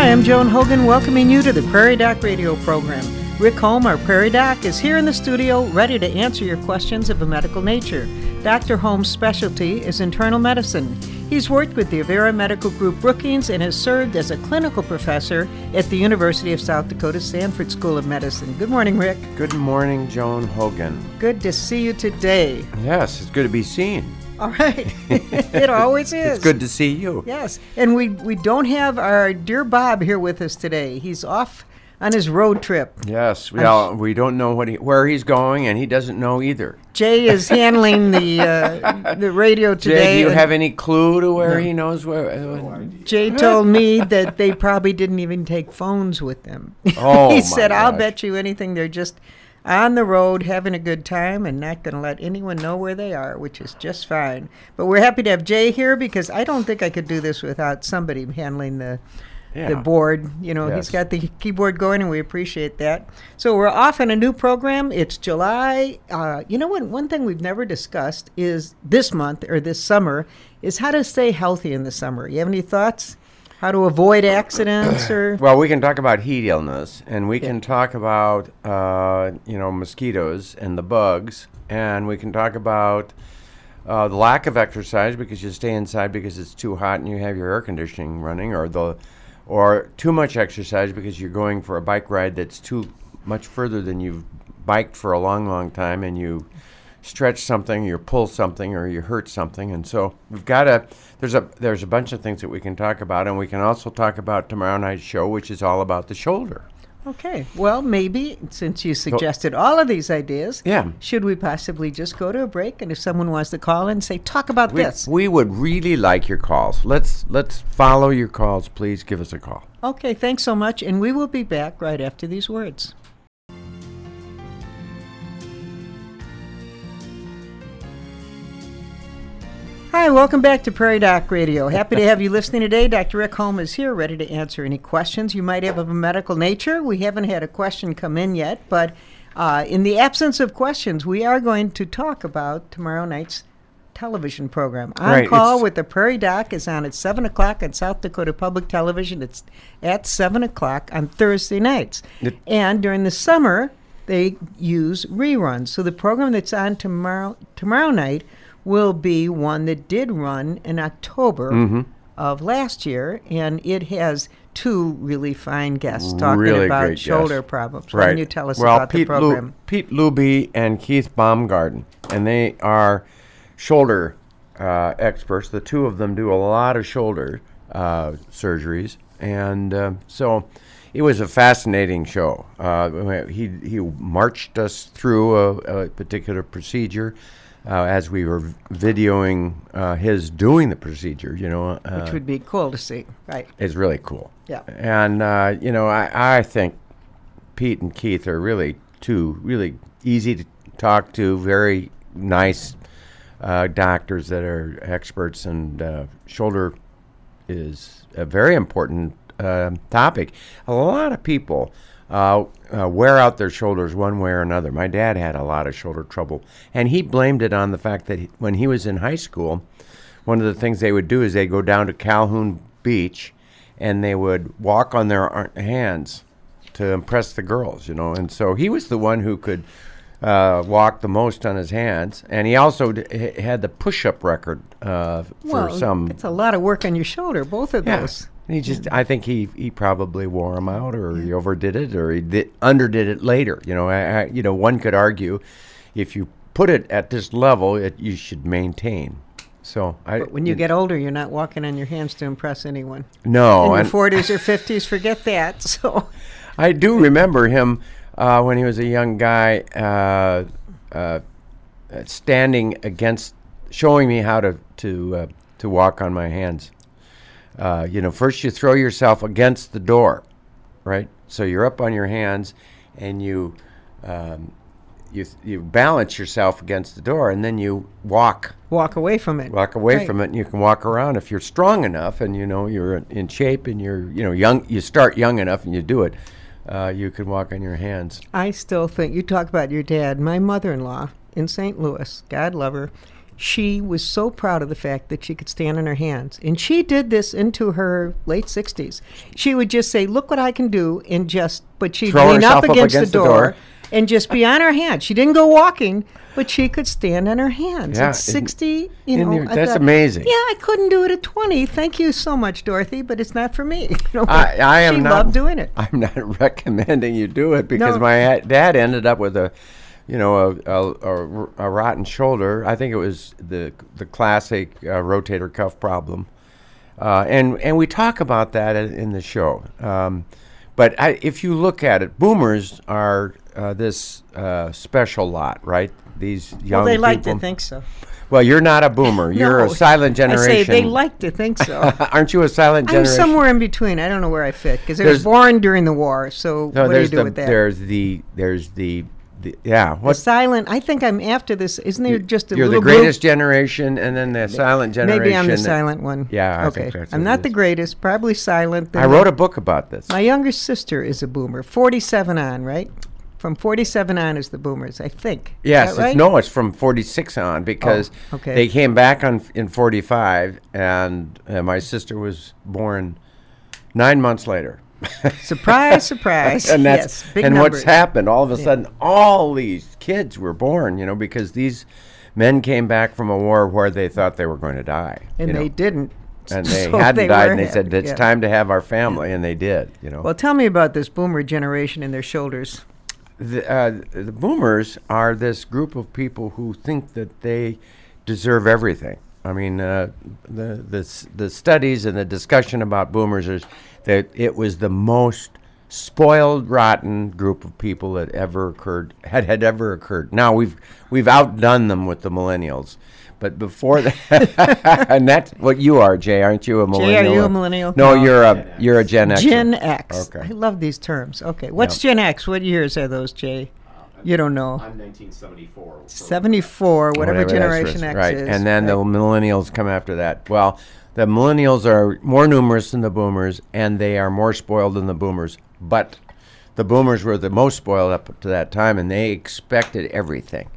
Hi, I'm Joan Hogan, welcoming you to the Prairie Doc Radio program. Rick Holm, our Prairie Doc, is here in the studio ready to answer your questions of a medical nature. Dr. Holm's specialty is internal medicine. He's worked with the Avera Medical Group Brookings and has served as a clinical professor at the University of South Dakota Sanford School of Medicine. Good morning, Rick. Good morning, Joan Hogan. Good to see you today. Yes, it's good to be seen. All right. it always is. It's good to see you. Yes. And we, we don't have our dear Bob here with us today. He's off on his road trip. Yes, we, all, we don't know what he, where he's going, and he doesn't know either. Jay is handling the uh, the radio today. Jay, do you have any clue to where he knows where? uh, Jay told me that they probably didn't even take phones with them. Oh, he said, "I'll gosh. bet you anything they're just on the road having a good time and not going to let anyone know where they are, which is just fine." But we're happy to have Jay here because I don't think I could do this without somebody handling the the board. You know, he's got the keyboard going, and we appreciate that. So we're off on a new program. It's July. Uh, you know what? One thing we've never discussed is this month or this summer is how to stay healthy in the summer. You have any thoughts? How to avoid accidents or Well, we can talk about heat illness, and we can talk about uh, you know mosquitoes and the bugs, and we can talk about uh, the lack of exercise because you stay inside because it's too hot and you have your air conditioning running, or the or too much exercise because you're going for a bike ride that's too much further than you've biked for a long, long time, and you stretch something, you pull something, or you hurt something, and so we've got a There's a there's a bunch of things that we can talk about, and we can also talk about tomorrow night's show, which is all about the shoulder. Okay. Well, maybe since you suggested all of these ideas, Yeah. should we possibly just go to a break and if someone wants to call in and say, talk about We, this? we would really like your calls. Let's let's follow your calls. Please give us a call. Okay, thanks so much, and we will be back right after these words. Hi, welcome back to Prairie Doc Radio. Happy to have you listening today. Dr. Rick Holm is here, ready to answer any questions you might have of a medical nature. We haven't had a question come in yet, but uh, in the absence of questions, we are going to talk about tomorrow night's television program. On Right, Call with the Prairie Doc is on at 7 o'clock on South Dakota Public Television. It's at 7 o'clock on Thursday nights. It- and during the summer, they use reruns. So the program that's on tomorrow tomorrow night will be one that did run in October Mm-hmm. of last year, and it has two really fine guests talking Really about shoulder guests. problems. Right. don't you tell us well, about Pete the program? Lu- Pete Luby and Keith Baumgarten, and they are shoulder uh, experts. The two of them do a lot of shoulder uh, surgeries, and uh, so it was a fascinating show. Uh, he he marched us through a, a particular procedure. Uh, as we were videoing uh, his doing the procedure, you know, uh, Which would be cool to see. Right. is really cool. Yeah. And uh, you know, I, I think Pete and Keith are really two really easy to talk to, very nice uh, doctors that are experts, and uh, shoulder is a very important uh, topic. A lot of people uh, uh, wear out their shoulders one way or another. My dad had a lot of shoulder trouble, and he blamed it on the fact that he, when he was in high school, one of the things they would do is they'd go down to Calhoun Beach, and they would walk on their ar- hands to impress the girls, you know. And so he was the one who could uh, walk the most on his hands, and he also d- had the push-up record uh, for Well, some. it's a lot of work on your shoulder, both of Yeah. those. He just, I think he, he probably wore him out, or he overdid it, or he did, underdid it later. You know, I, I, you know, one could argue, if you put it at this level, it, you should maintain. So I, But when you get older, you're not walking on your hands to impress anyone. no, In your and 40s or 50s, forget that. So, I do remember him uh, when he was a young guy, uh, uh, uh, standing against, showing me how to to uh, to walk on my hands. Uh, you know, first you throw yourself against the door, right? So you're up on your hands, and you um, you you balance yourself against the door, and then you walk walk away from it. walk away Right. from it and you can walk around if you're strong enough and you know you're in shape and you're you know young you start young enough and you do it uh, you can walk on your hands I still think you talk about your dad. My mother-in-law in St. Louis, God love her, she was so proud of the fact that she could stand on her hands. And she did this into her late 60s. She would just say, Look what I can do, and just, but she'd Throw lean up up against, against the, the door, door. and just be on her hands. She didn't go walking, but she could stand on her hands. Yeah, At and- 60, you know. you're- that's thought, amazing. Yeah, I couldn't do it at 20. Thank you so much, Dorothy, but it's not for me. You know, I, I am she not doing it. I'm not recommending you do it because No. my dad ended up with a, you know, a, a, a, a rotten shoulder. I think it was the the classic uh, rotator cuff problem, uh, and and we talk about that in, the show. Um, but I, if you look at it, boomers are uh, this uh, special lot, right? These young Well, they like people. to think so. Well, you're not a boomer. You're a silent generation. I say they like to think so. Aren't you a silent generation? I'm somewhere in between. I don't know where I fit because I was born during the war. So No, what do you do the with that? there's the there's the, the yeah. The silent. I think I'm after this. Isn't there just a you're the little group? greatest generation, and then the silent generation. Maybe I'm the silent one. Yeah, I okay. I'm not the greatest. Probably silent. I wrote a book about this. My younger sister is a boomer. 47 on, right? From 47 on is the boomers, I think. Yes, right? it's, no, it's from 46 on because Oh, okay. they came back on in 45, and uh, my sister was born nine months later. Surprise, surprise. and that's yes, big and what's happened all of a sudden all these kids were born you know because these men came back from a war where they thought they were going to die And they know. didn't. and they So hadn't they died and they said it's yeah. time to have our family and they did you know Well, tell me about this boomer generation and their shoulders. the, uh, the boomers are this group of people who think that they deserve everything. I mean, uh, the, the the studies and the discussion about boomers is that it was the most spoiled, rotten group of people that ever occurred had had ever occurred. Now we've we've outdone them with the millennials, but before that, and that's what you are, Jay, aren't you a millennial? Jay are you a millennial? No, No. you're a you're a Gen X. Gen X. Okay. I love these terms. Okay. What's Gen X? What years are those, Jay? You don't know. I'm 1974. 74, whatever, that's Generation right, X right. is. And then the millennials come after that. Well, the millennials are more numerous than the boomers, and they are more spoiled than the boomers. But the boomers were the most spoiled up to that time, and they expected everything.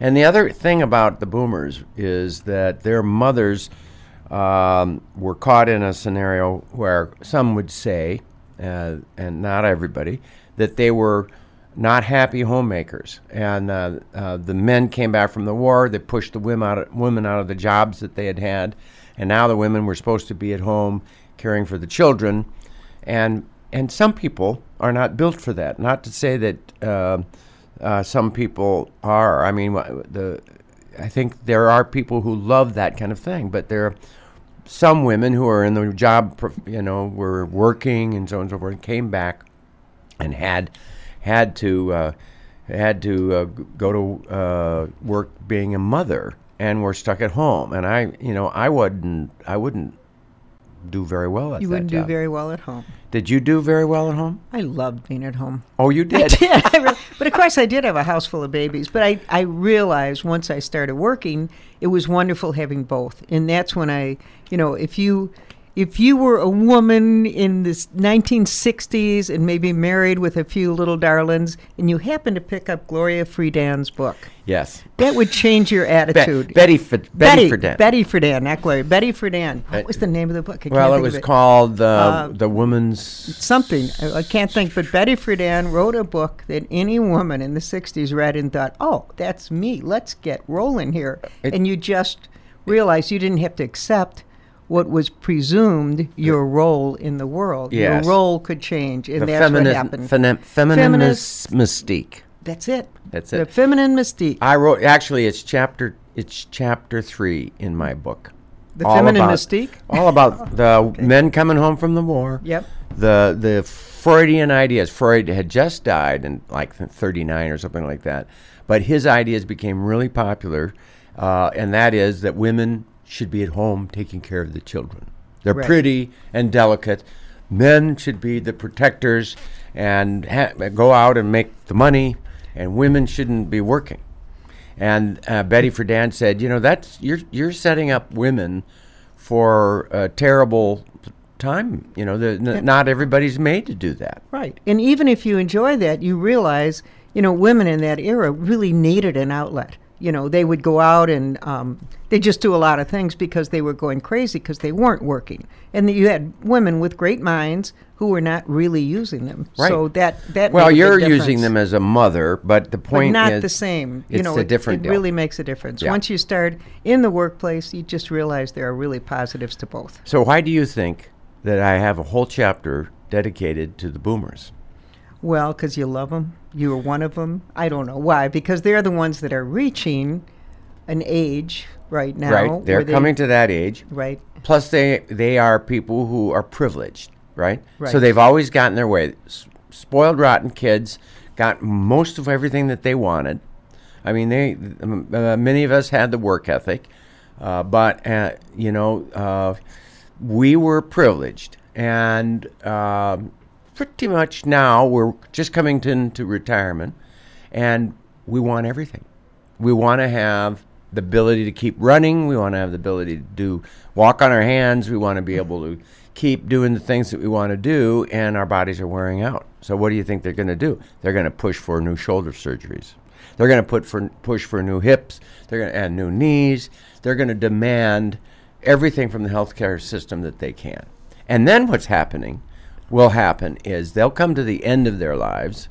And the other thing about the boomers is that their mothers um, were caught in a scenario where some would say, uh, and not everybody, that they were not happy homemakers. And uh, uh, the men came back from the war. They pushed the women out, of, women out of the jobs that they had had, and now the women were supposed to be at home caring for the children. And and some people are not built for that. Not to say that uh, uh, some people are. I mean, the I think there are people who love that kind of thing, but there are some women who are in the job, you know, were working and so on and so forth, and came back and had had to uh, had to uh, go to uh, work being a mother and were stuck at home. And I, you know, I wouldn't I wouldn't do very well at you wouldn't do job. very well at home. Did you do very well at home? I loved being at home. Oh, you did. Yeah, I really- but of course, I did have a house full of babies. But I, I realized once I started working, it was wonderful having both. And that's when I, you know, if you if you were a woman in the 1960s and maybe married with a few little darlings, and you happened to pick up Gloria Friedan's book, yes. that would change your Be- attitude. Betty F- Betty, Betty Friedan. Betty Friedan, not Gloria. Betty Friedan. What Uh, was the name of the book? I Well, it was of called the Uh, the woman's something I, I can't think but betty friedan wrote a book that any woman in the 60s read and thought oh that's me let's get rolling here It- and you just realized you didn't have to accept what was presumed your role in the world Yes. your role could change and the that's what feminist happened femi- feminist Feminist- mystique. that's it That's it. the feminine mystique I wrote actually it's chapter it's chapter 3 in my book. The All feminine about- mystique? All about the men coming home from the war. Yep. The the Freudian ideas. Freud had just died in like 39 or something like that. But his ideas became really popular uh, and that is that women should be at home taking care of the children. They're Right. pretty and delicate. Men should be the protectors and ha- go out and make the money, and women shouldn't be working. And uh, Betty Friedan said, you know, that's you're you're setting up women for a terrible time. You know, the, n- not everybody's made to do that. Right. And even if you enjoy that, you realize, you know, women in that era really needed an outlet. You know, they would go out and um, they just do a lot of things because they were going crazy because they weren't working. And you had women with great minds who were not really using them. Right. So that that Well, you're using them as a mother, but the point but not is the same. You it's know, a it, different it really makes a difference. Yeah. Once you start in the workplace, you just realize there are really positives to both. So why do you think that I have a whole chapter dedicated to the boomers? Well, because you love them. You were one of them. I don't know why. Because they're the ones that are reaching an age right now. right? They're they- coming to that age. Right. Plus, they they are people who are privileged, right? right? So they've always gotten their way. S- spoiled, rotten kids got most of everything that they wanted. I mean, they uh, many of us had the work ethic, uh, but uh, you know, uh, we were privileged, and um pretty much now we're just coming to, into retirement, and we want everything. We want to have the ability to keep running. We want to have the ability to do walk on our hands. We want to be able to keep doing the things that we want to do, and our bodies are wearing out. So, what do you think they're going to do? They're going to push for new shoulder surgeries. They're going to put for push for new hips. They're going to add new knees. They're going to demand everything from the healthcare system that they can. And then what's happening will happen is they'll come to the end of their lives.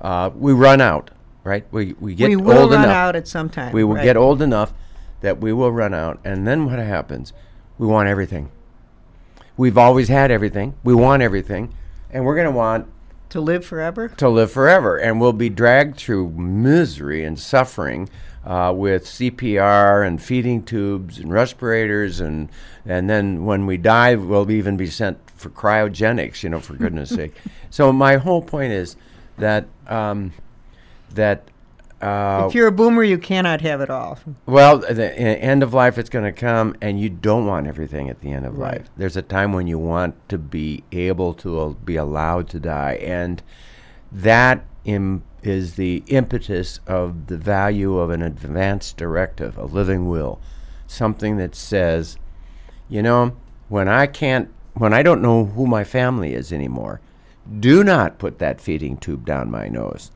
Uh, we run out, right? We we get we will old run enough. out at some time. We will right. get old enough that we will run out, and then what happens? We want everything. We've always had everything. We want everything, and we're going to want to live forever. to live forever, and we'll be dragged through misery and suffering uh, with CPR and feeding tubes and respirators, and and then when we die, we'll even be sent for cryogenics. You know, for goodness' sake. So my whole point is that um, that. Uh, if you're a boomer, you cannot have it all. well, the end of life is going to come, and you don't want everything at the end of Right. life. There's a time when you want to be able to uh, be allowed to die, and that Im- is the impetus of the value of an advance directive, a living will, something that says, you know, when I can't, when I don't know who my family is anymore, do not put that feeding tube down my nose.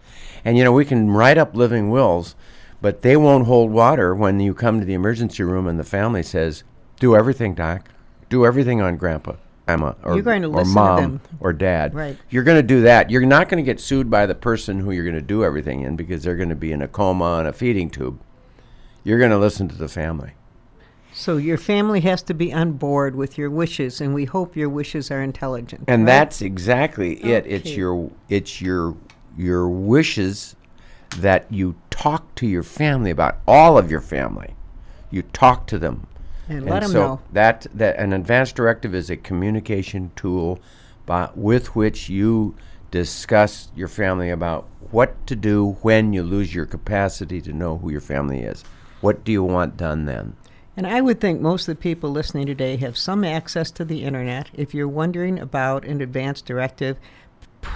And you know, we can write up living wills, but they won't hold water when you come to the emergency room and the family says, "Do everything, doc. Do everything on grandpa, grandma, or, You're going to or to mom them. or dad." Right. You're going to do that. You're not going to get sued by the person who you're going to do everything in because they're going to be in a coma on a feeding tube. You're going to listen to the family. So your family has to be on board with your wishes, and we hope your wishes are intelligent. And right? that's exactly it. It's your it's your your wishes that you talk to your family about all of your family. You talk to them. and let them so know. that that an advanced directive is a communication tool by, with which you discuss your family about what to do when you lose your capacity to know who your family is. What do you want done then? And I would think most of the people listening today have some access to the internet. If you're wondering about an advanced directive, p-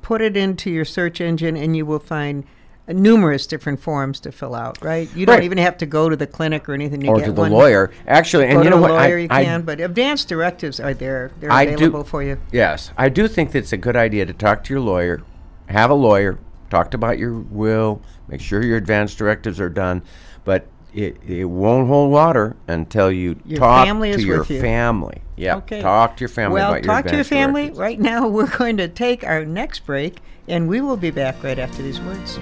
put it into your search engine and you will find numerous different forms to fill out, right? You don't Right. even have to go to the clinic or anything. You or to the one. lawyer. Actually, and Go you know what? lawyer I, you I can, but advanced directives are there. They're I do- available for you. Yes, I do think that it's a good idea to talk to your lawyer, have a lawyer, talk about your will, make sure your advance directives are done, but it, it won't hold water until you Your talk to your you. family. Yeah, Okay. talk to your family well, about your talk to your family. directives. Right now, we're going to take our next break, and we will be back right after these words.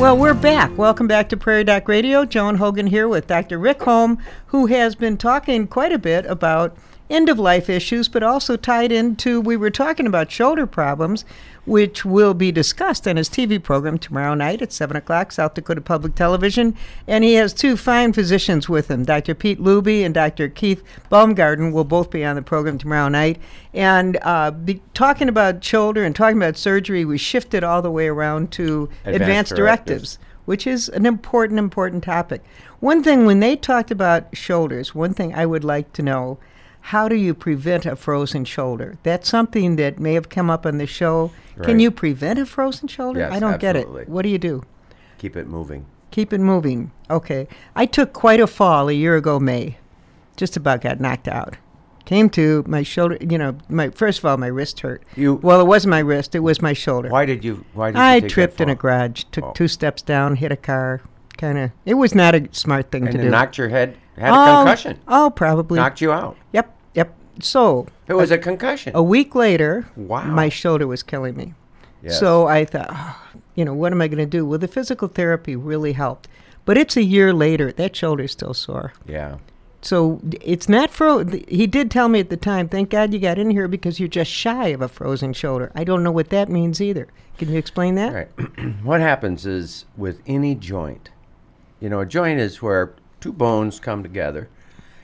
Well, we're back. Welcome back to Prairie Doc Radio. Joan Hogan here with Dr. Rick Holm, who has been talking quite a bit about end of life issues, but also tied into, we were talking about shoulder problems, which will be discussed on his TV program tomorrow night at 7 o'clock, South Dakota Public Television. And he has two fine physicians with him. Dr. Pete Luby and Dr. Keith Baumgarten will both be on the program tomorrow night. And uh, be talking about shoulder and talking about surgery, we shifted all the way around to Advanced advanced directives. directives which is an important, important topic. One thing, when they talked about shoulders, one thing I would like to know how do you prevent a frozen shoulder? That's something that may have come up on the show. Can you prevent a frozen shoulder? Yes, I don't absolutely. get it. What do you do? Keep it moving. Keep it moving. Okay. I took quite a fall a year ago, May. Just about got knocked out. Came to my shoulder. You know, my first of all, my wrist hurt. You- well, it wasn't my wrist; it was my shoulder. Why did you? Why did you I that tripped in a garage. Took Oh. two steps down, hit a car. Kind of. It was not a smart thing And to it do. knocked your head. Had a oh, concussion. Oh, probably. Knocked you out. Yep. Yep. So It was a concussion. a week later, Wow. my shoulder was killing me. Yes. So I thought, "Oh, you know, what am I going to do? Well, the physical therapy really helped. But it's a year later. That shoulder's still sore. Yeah. So it's not fro. He did tell me at the time, thank God you got in here because you're just shy of a frozen shoulder. I don't know what that means either. Can you explain that? Right. what happens is with any joint, you know, a joint is where two bones come together,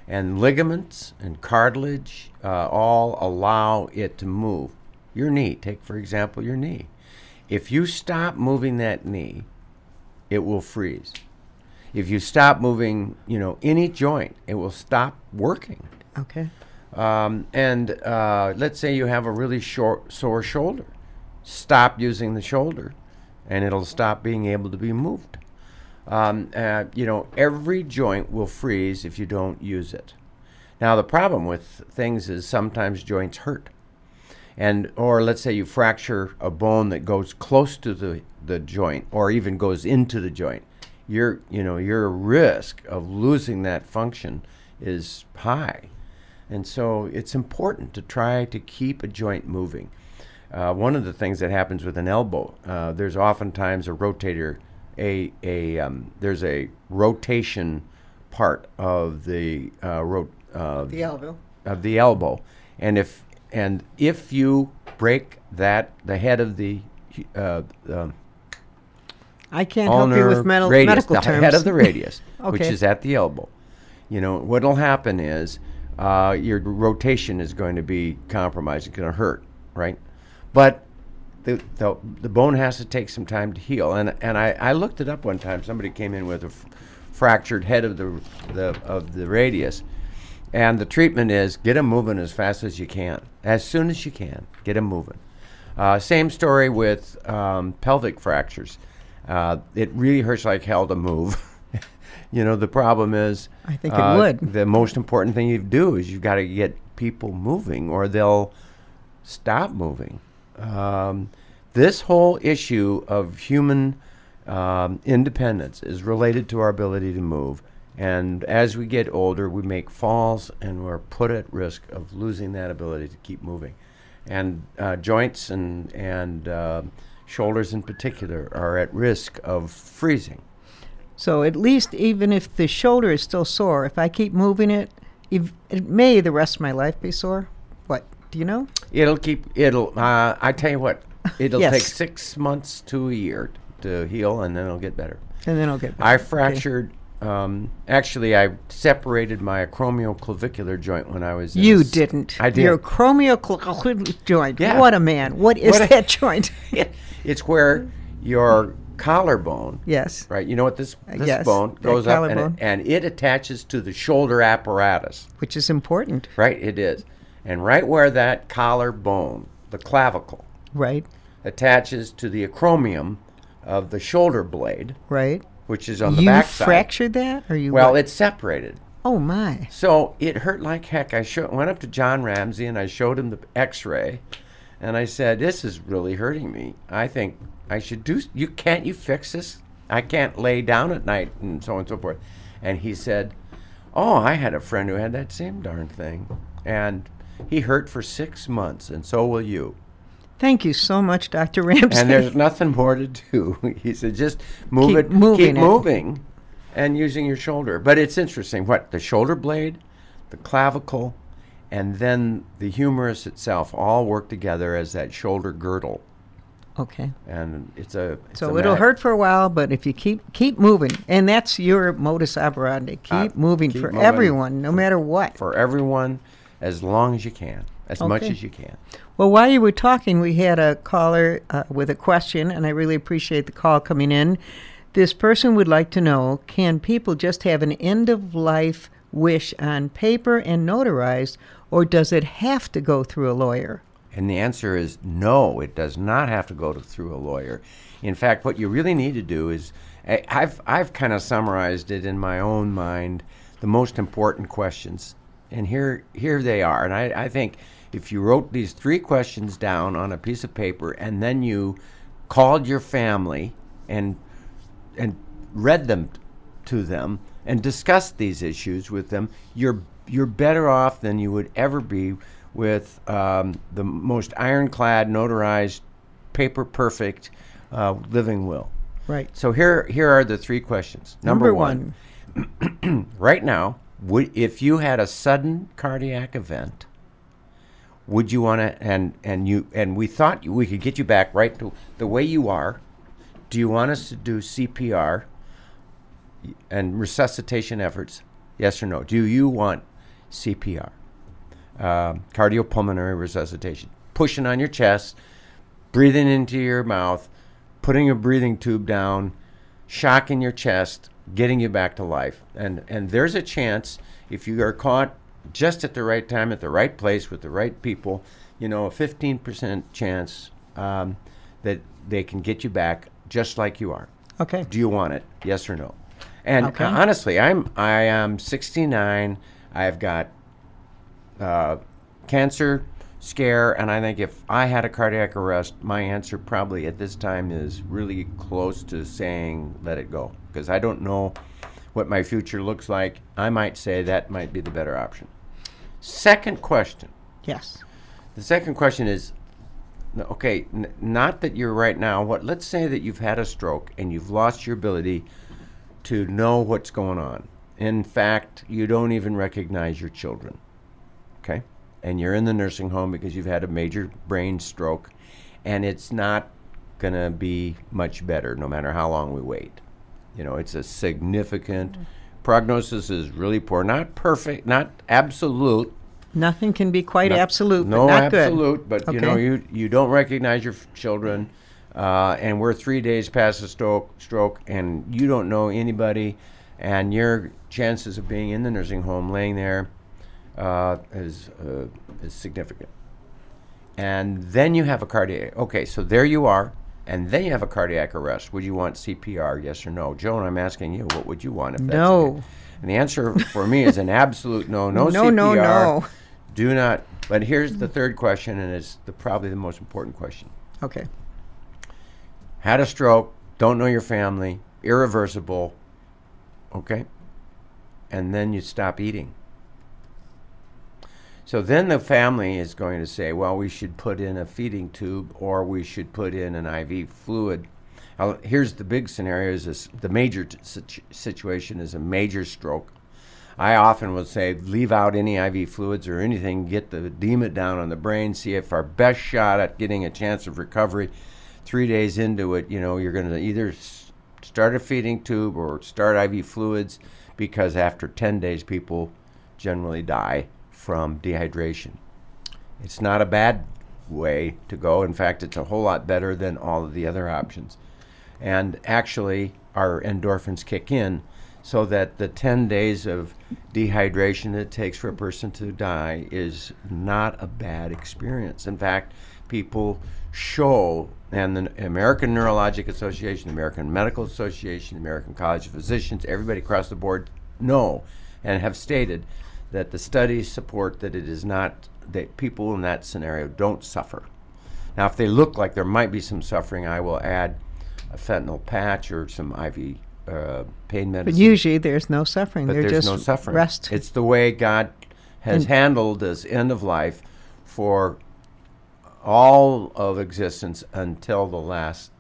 and ligaments and cartilage uh, all allow it to move. Your knee, take for example your knee. If you stop moving that knee, it will freeze. If you stop moving, you know, any joint, it will stop working. Okay. Um, and uh, let's say you have a really short, sore shoulder. Stop using the shoulder, and it'll stop being able to be moved. Um, uh, you know, every joint will freeze if you don't use it. Now, the problem with things is sometimes joints hurt. And, or let's say you fracture a bone that goes close to the, the joint or even goes into the joint. Your, you know, your risk of losing that function is high. And so it's important to try to keep a joint moving. Uh, one of the things that happens with an elbow, uh, there's oftentimes a rotator, a, a um, there's a rotation part of the uh, ro- uh, The elbow. of the elbow, and if and if you break that the head of the uh, um, I can't help you with mental, radius, medical the terms. head of the radius, which is at the elbow. You know what'll happen is uh, your rotation is going to be compromised. It's going to hurt, right? But the, the the bone has to take some time to heal. And and I, I looked it up one time. Somebody came in with a f- fractured head of the the of the radius, and the treatment is get them moving as fast as you can, as soon as you can, get them moving. Uh, same story with um, pelvic fractures. Uh, it really hurts like hell to move. you know, the problem is. I think it uh, would. The most important thing you do is you've got to get people moving, or they'll stop moving. Um, this whole issue of human um, independence is related to our ability to move. And as we get older, we make falls and we're put at risk of losing that ability to keep moving. And uh, joints and, and uh, shoulders in particular are at risk of freezing. So at least even if the shoulder is still sore, if I keep moving it, it may the rest of my life be sore. Do you know? It'll keep, it'll, uh, I tell you what, it'll Yes. take six months to a year to heal and then it'll get better. And then I'll get. I better. Okay. fractured. Um, actually, I separated my acromioclavicular joint when I was. You didn't. I did. Your acromioclavicular joint. Yeah. What a man. What is What that joint? it's where your collarbone. yes. Right. You know what this this yes, bone goes up and it, and it attaches to the shoulder apparatus. Which is important, Right. It is, and right where that collar bone, the clavicle, right? attaches to the acromion of the shoulder blade, Right. which is on the you backside. fractured that, or you? Well, what? it's separated. oh my. So it hurt like heck. I show, went up to John Ramsey and I showed him the X-ray, and I said, "This is really hurting me. I think I should do. You can't you fix this? I can't lay down at night and so on and so forth." And he said, "Oh, I had a friend who had that same darn thing, and he hurt for six months, and so will you." Thank you so much, Dr. Ramsey. And there's nothing more to do. He said, just move Keep it, moving keep it. moving, and using your shoulder. But it's interesting. What the shoulder blade, the clavicle, and then the humerus itself all work together as that shoulder girdle, okay. and it's a. It's So a it'll mag- hurt for a while, but if you keep keep moving, and that's your modus operandi, keep Uh, moving keep for moving everyone, no matter what. for everyone, as long as you can, as much as you can. Well, while you were talking, we had a caller uh, with a question, and I really appreciate the call coming in. This person would like to know can people just have an end of life wish on paper and notarized, or does it have to go through a lawyer? And the answer is no, it does not have to go to, through a lawyer. In fact, what you really need to do is I, I've, I've kind of summarized it in my own mind the most important questions And here, here they are. And I, I think if you wrote these three questions down on a piece of paper and then you called your family and and read them to them and discussed these issues with them, you're you're better off than you would ever be with um, the most ironclad, notarized, paper perfect uh, living will. Right. So here here are the three questions. Number, Number one, right now, would if you had a sudden cardiac event, would you want to and and you and we thought we could get you back right to the way you are. Do you want us to do CPR and resuscitation efforts? Yes or no? Do you want CPR, um, cardiopulmonary resuscitation, pushing on your chest, breathing into your mouth, putting a breathing tube down, shocking your chest, getting you back to life. And and there's a chance if you are caught just at the right time, at the right place, with the right people, you know, a 15% chance um, that they can get you back just like you are. Okay. Do you want it? Yes or no? And Okay. uh, honestly, I'm I am 69. I've got uh, cancer scare, and I think if I had a cardiac arrest, my answer probably at this time is really close to saying let it go because I don't know what my future looks like. I might say that might be the better option. Second question. Yes. The second question is okay, n- not that you're right now, what let's say that you've had a stroke and you've lost your ability to know what's going on. In fact, you don't even recognize your children. Okay? And you're in the nursing home because you've had a major brain stroke and it's not going to be much better no matter how long we wait. You know, it's a significant prognosis is really poor, not perfect, not absolute, Nothing can be quite not- absolute, No, but not good. absolute, but you know, you you don't recognize your f- children, uh, and we're three days past a stroke, stroke, and you don't know anybody, and your chances of being in the nursing home, laying there, uh, is uh, is significant. And then you have a cardiac. Okay, so there you are, and then you have a cardiac arrest. Would you want CPR? Yes or no, Joan? I'm asking you. What would you want if that's No. case? And the answer for me is an absolute no. No, No, CPR. no, no. Do not. But here's the third question, and it's the, probably the most important question. Okay. Had a stroke, don't know your family, irreversible, okay? And then you stop eating. So then the family is going to say, well, we should put in a feeding tube or we should put in an IV fluid. Now, here's the big scenario is this, the major situ- situation is a major stroke. I often will say, leave out any IV fluids or anything, get the edema down on the brain, see if our best shot at getting a chance of recovery. Three days into it, you know, you're going to either start a feeding tube or start IV fluids because after 10 days, people generally die from dehydration. It's not a bad way to go. In fact, it's a whole lot better than all of the other options. And actually, our endorphins kick in so that the 10 days of dehydration it takes for a person to die is not a bad experience. In fact, people show, and the American Neurologic Association, the American Medical Association, the American College of Physicians, everybody across the board know and have stated that the studies support that it is not that people in that scenario don't suffer. Now, if they look like there might be some suffering, I will add a fentanyl patch or some IV uh, pain medicine. But usually there's no suffering. But They're there's just no suffering. rest. It's the way God has And- handled this end of life for all of existence until the last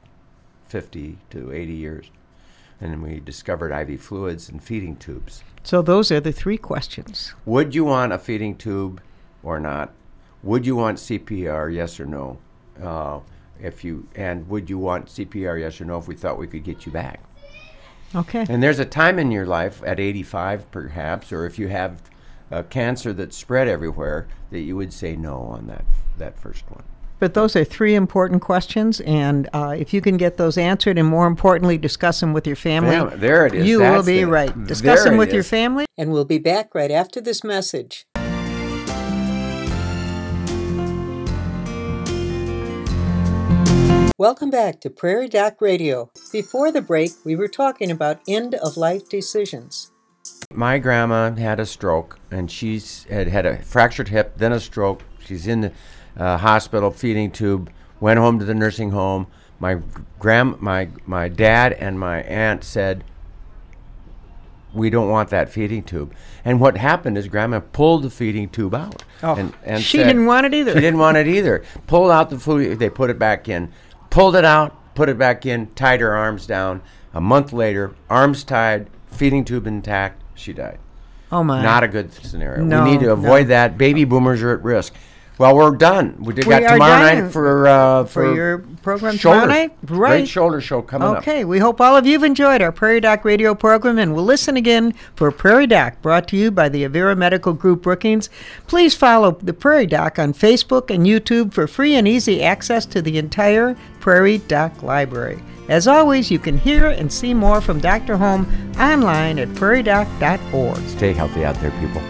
50 to 80 years. And then we discovered IV fluids and feeding tubes. so those are the three questions. Would you want a feeding tube or not? Would you want CPR? Yes or no? Uh, if you and would you want CPR? Yes or no? If we thought we could get you back. Okay. And there's a time in your life at 85, perhaps, or if you have uh, cancer that's spread everywhere, that you would say no on that that first one. But those are three important questions, and uh, if you can get those answered, and more importantly, discuss them with your family, Fam- there it is. you will be the- right. Discuss there them it with your family, and we'll be back right after this message. Welcome back to Prairie Doc Radio. Before the break, we were talking about end of life decisions. my grandma had a stroke, and she's had had a fractured hip, then a stroke. She's in the uh, hospital, feeding tube. Went home to the nursing home. My grand, my my dad and my aunt said, "We don't want that feeding tube." And what happened is Grandma pulled the feeding tube out. Oh, and, and she said- didn't want it either. She didn't want it either. Pulled out the food. They put it back in. Pulled it out. Put it back in. Tied her arms down. A month later, arms tied, feeding tube intact. She died. Oh my! Not a good scenario. No, we need to no. avoid that. Baby boomers are at risk. Well, we're done. We did We got are tomorrow done night for uh, for for, your program shoulders. tomorrow night? Great Right. shoulder show coming up. Okay, we hope all of you've enjoyed our Prairie Doc radio program and we'll listen again for Prairie Doc, brought to you by the Avera Medical Group Brookings. Please follow the Prairie Doc on Facebook and YouTube for free and easy access to the entire Prairie Doc library. As always, you can hear and see more from Dr. Holm online at prairiedoc.org. Stay healthy out there, people.